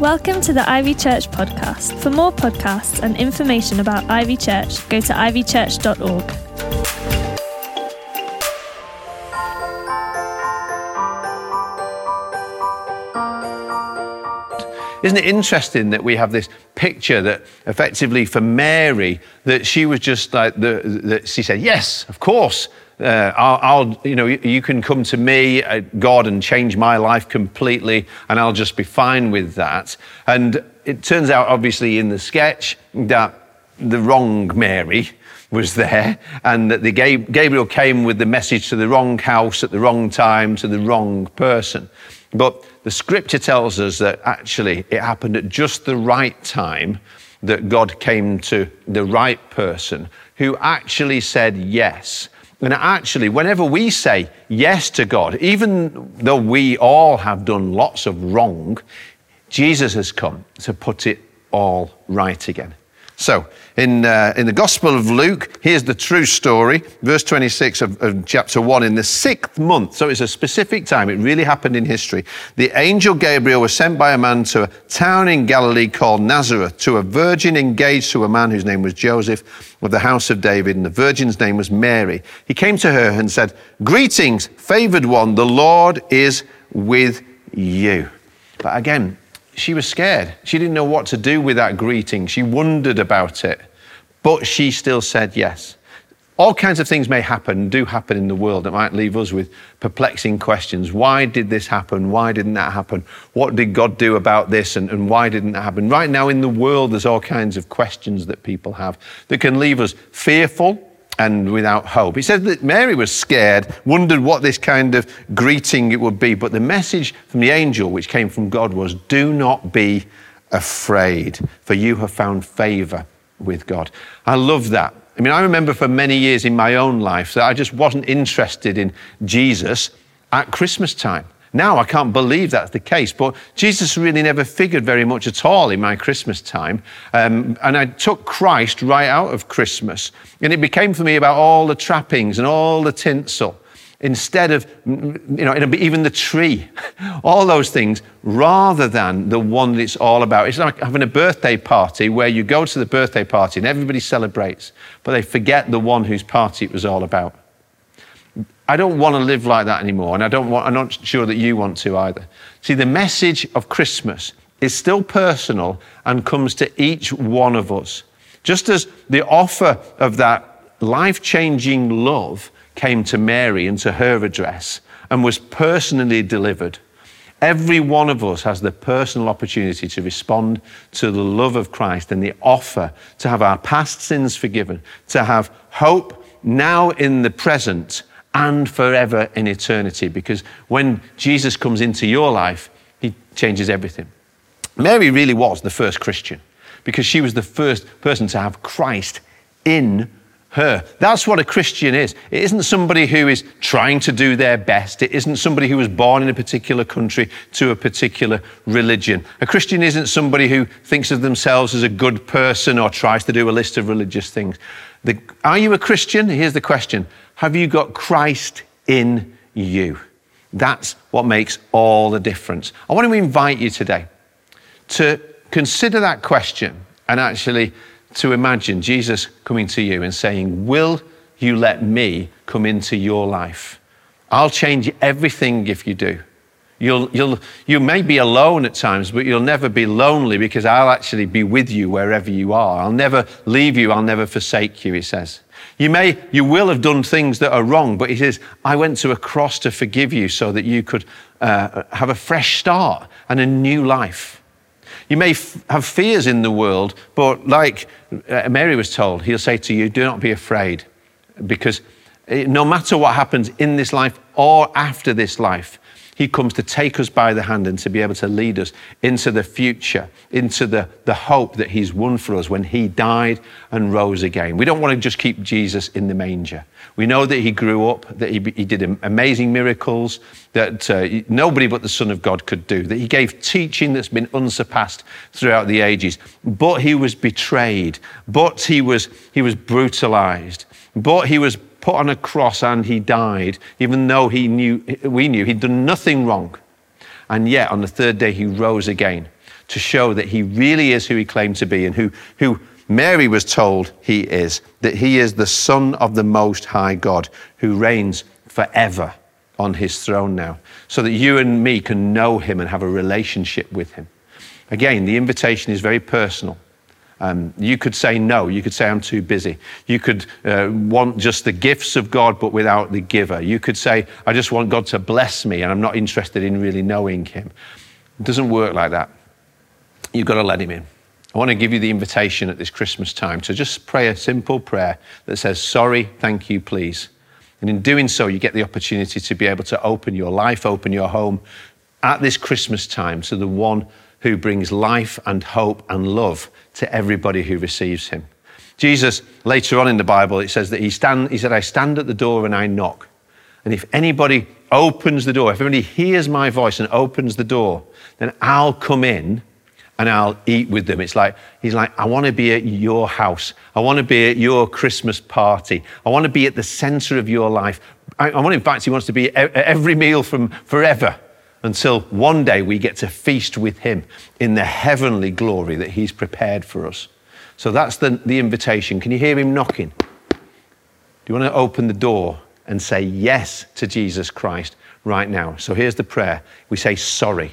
Welcome to the Ivy Church podcast. For more podcasts and information about Ivy Church, go to ivychurch.org. Isn't it interesting that we have this picture that effectively for Mary, that she was just like, the, that she said, Yes, of course. Uh, I'll, I'll, you know, you can come to me, uh, God, and change my life completely, and I'll just be fine with that. And it turns out, obviously, in the sketch, that the wrong Mary was there, and that the Gabriel came with the message to the wrong house at the wrong time to the wrong person. But the scripture tells us that actually it happened at just the right time that God came to the right person who actually said yes. And actually, whenever we say yes to God, even though we all have done lots of wrong, Jesus has come to put it all right again. So, in, uh, in the Gospel of Luke, here's the true story, verse 26 of, of, chapter 1. In the sixth month, so it's a specific time, it really happened in history, the angel Gabriel was sent by a man to a town in Galilee called Nazareth to a virgin engaged to a man whose name was Joseph of the house of David, and the virgin's name was Mary. He came to her and said, Greetings, favored one, the Lord is with you. But again, she was scared. She didn't know what to do with that greeting. She wondered about it, but she still said yes. All kinds of things may happen, do happen in the world that might leave us with perplexing questions. Why did this happen? Why didn't that happen? What did God do about this? And, and why didn't that happen? Right now in the world, there's all kinds of questions that people have that can leave us fearful, and without hope. He said that Mary was scared, wondered what this kind of greeting it would be, but the message from the angel, which came from God, was do not be afraid, for you have found favor with God. I love that. I mean, I remember for many years in my own life that I just wasn't interested in Jesus at Christmas time. Now I can't believe that's the case, but Jesus really never figured very much at all in my Christmas time. Um, and I took Christ right out of Christmas. And it became for me about all the trappings and all the tinsel instead of, you know, even the tree, all those things, rather than the one that it's all about. It's like having a birthday party where you go to the birthday party and everybody celebrates, but they forget the one whose party it was all about. I don't want to live like that anymore, and I don't want, I'm not sure that you want to either. See, the message of Christmas is still personal and comes to each one of us. Just as the offer of that life changing love came to Mary and to her address and was personally delivered, every one of us has the personal opportunity to respond to the love of Christ and the offer to have our past sins forgiven, to have hope now in the present and forever in eternity. Because when Jesus comes into your life, he changes everything. Mary really was the first Christian because she was the first person to have Christ in her. That's what a Christian is. It isn't somebody who is trying to do their best. It isn't somebody who was born in a particular country to a particular religion. A Christian isn't somebody who thinks of themselves as a good person or tries to do a list of religious things. The, are you a Christian? Here's the question Have you got Christ in you? That's what makes all the difference. I want to invite you today to consider that question and actually to imagine Jesus coming to you and saying, Will you let me come into your life? I'll change everything if you do. You'll, you'll, you may be alone at times, but you'll never be lonely because I'll actually be with you wherever you are. I'll never leave you. I'll never forsake you, he says. You may, you will have done things that are wrong, but he says, I went to a cross to forgive you so that you could uh, have a fresh start and a new life. You may f- have fears in the world, but like uh, Mary was told, he'll say to you, do not be afraid because eh, no matter what happens in this life or after this life, he comes to take us by the hand and to be able to lead us into the future, into the, the hope that He's won for us when He died and rose again. We don't want to just keep Jesus in the manger. We know that He grew up, that He, he did amazing miracles that uh, nobody but the Son of God could do, that He gave teaching that's been unsurpassed throughout the ages. But He was betrayed, but He was, he was brutalized, but He was put on a cross and he died, even though he knew, we knew he'd done nothing wrong. And yet, on the third day, he rose again to show that he really is who he claimed to be and who, who Mary was told he is, that he is the Son of the Most High God who reigns forever on his throne now, so that you and me can know him and have a relationship with him. Again, the invitation is very personal. Um, you could say no. You could say, I'm too busy. You could uh, want just the gifts of God, but without the giver. You could say, I just want God to bless me, and I'm not interested in really knowing Him. It doesn't work like that. You've got to let Him in. I want to give you the invitation at this Christmas time to just pray a simple prayer that says, Sorry, thank you, please. And in doing so, you get the opportunity to be able to open your life, open your home at this Christmas time to the one who brings life and hope and love to everybody who receives him. Jesus, later on in the Bible, it says that he, stand, he said, I stand at the door and I knock. And if anybody opens the door, if anybody hears my voice and opens the door, then I'll come in and I'll eat with them. It's like, he's like, I want to be at your house. I want to be at your Christmas party. I want to be at the center of your life. I, I want, in fact, he wants to be at every meal from forever until one day we get to feast with him in the heavenly glory that he's prepared for us. So that's the, the invitation. Can you hear him knocking? Do you want to open the door and say yes to Jesus Christ right now? So here's the prayer we say, Sorry.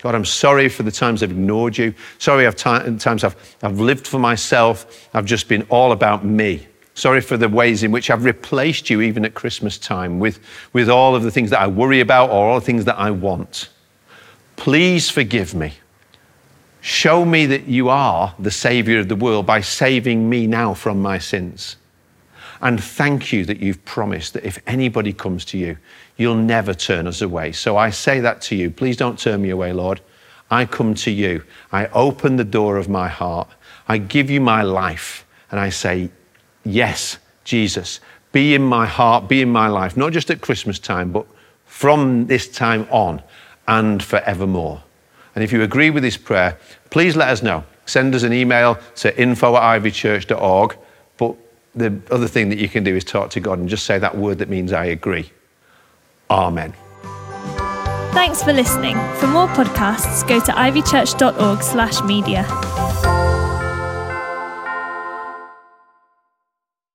God, I'm sorry for the times I've ignored you. Sorry, I've t- times I've, I've lived for myself. I've just been all about me. Sorry for the ways in which I've replaced you, even at Christmas time, with, with all of the things that I worry about or all the things that I want. Please forgive me. Show me that you are the Savior of the world by saving me now from my sins. And thank you that you've promised that if anybody comes to you, you'll never turn us away. So I say that to you. Please don't turn me away, Lord. I come to you. I open the door of my heart. I give you my life. And I say, Yes, Jesus, be in my heart, be in my life, not just at Christmas time, but from this time on and forevermore. And if you agree with this prayer, please let us know. Send us an email to info at ivychurch.org. But the other thing that you can do is talk to God and just say that word that means I agree. Amen. Thanks for listening. For more podcasts, go to ivychurch.org slash media.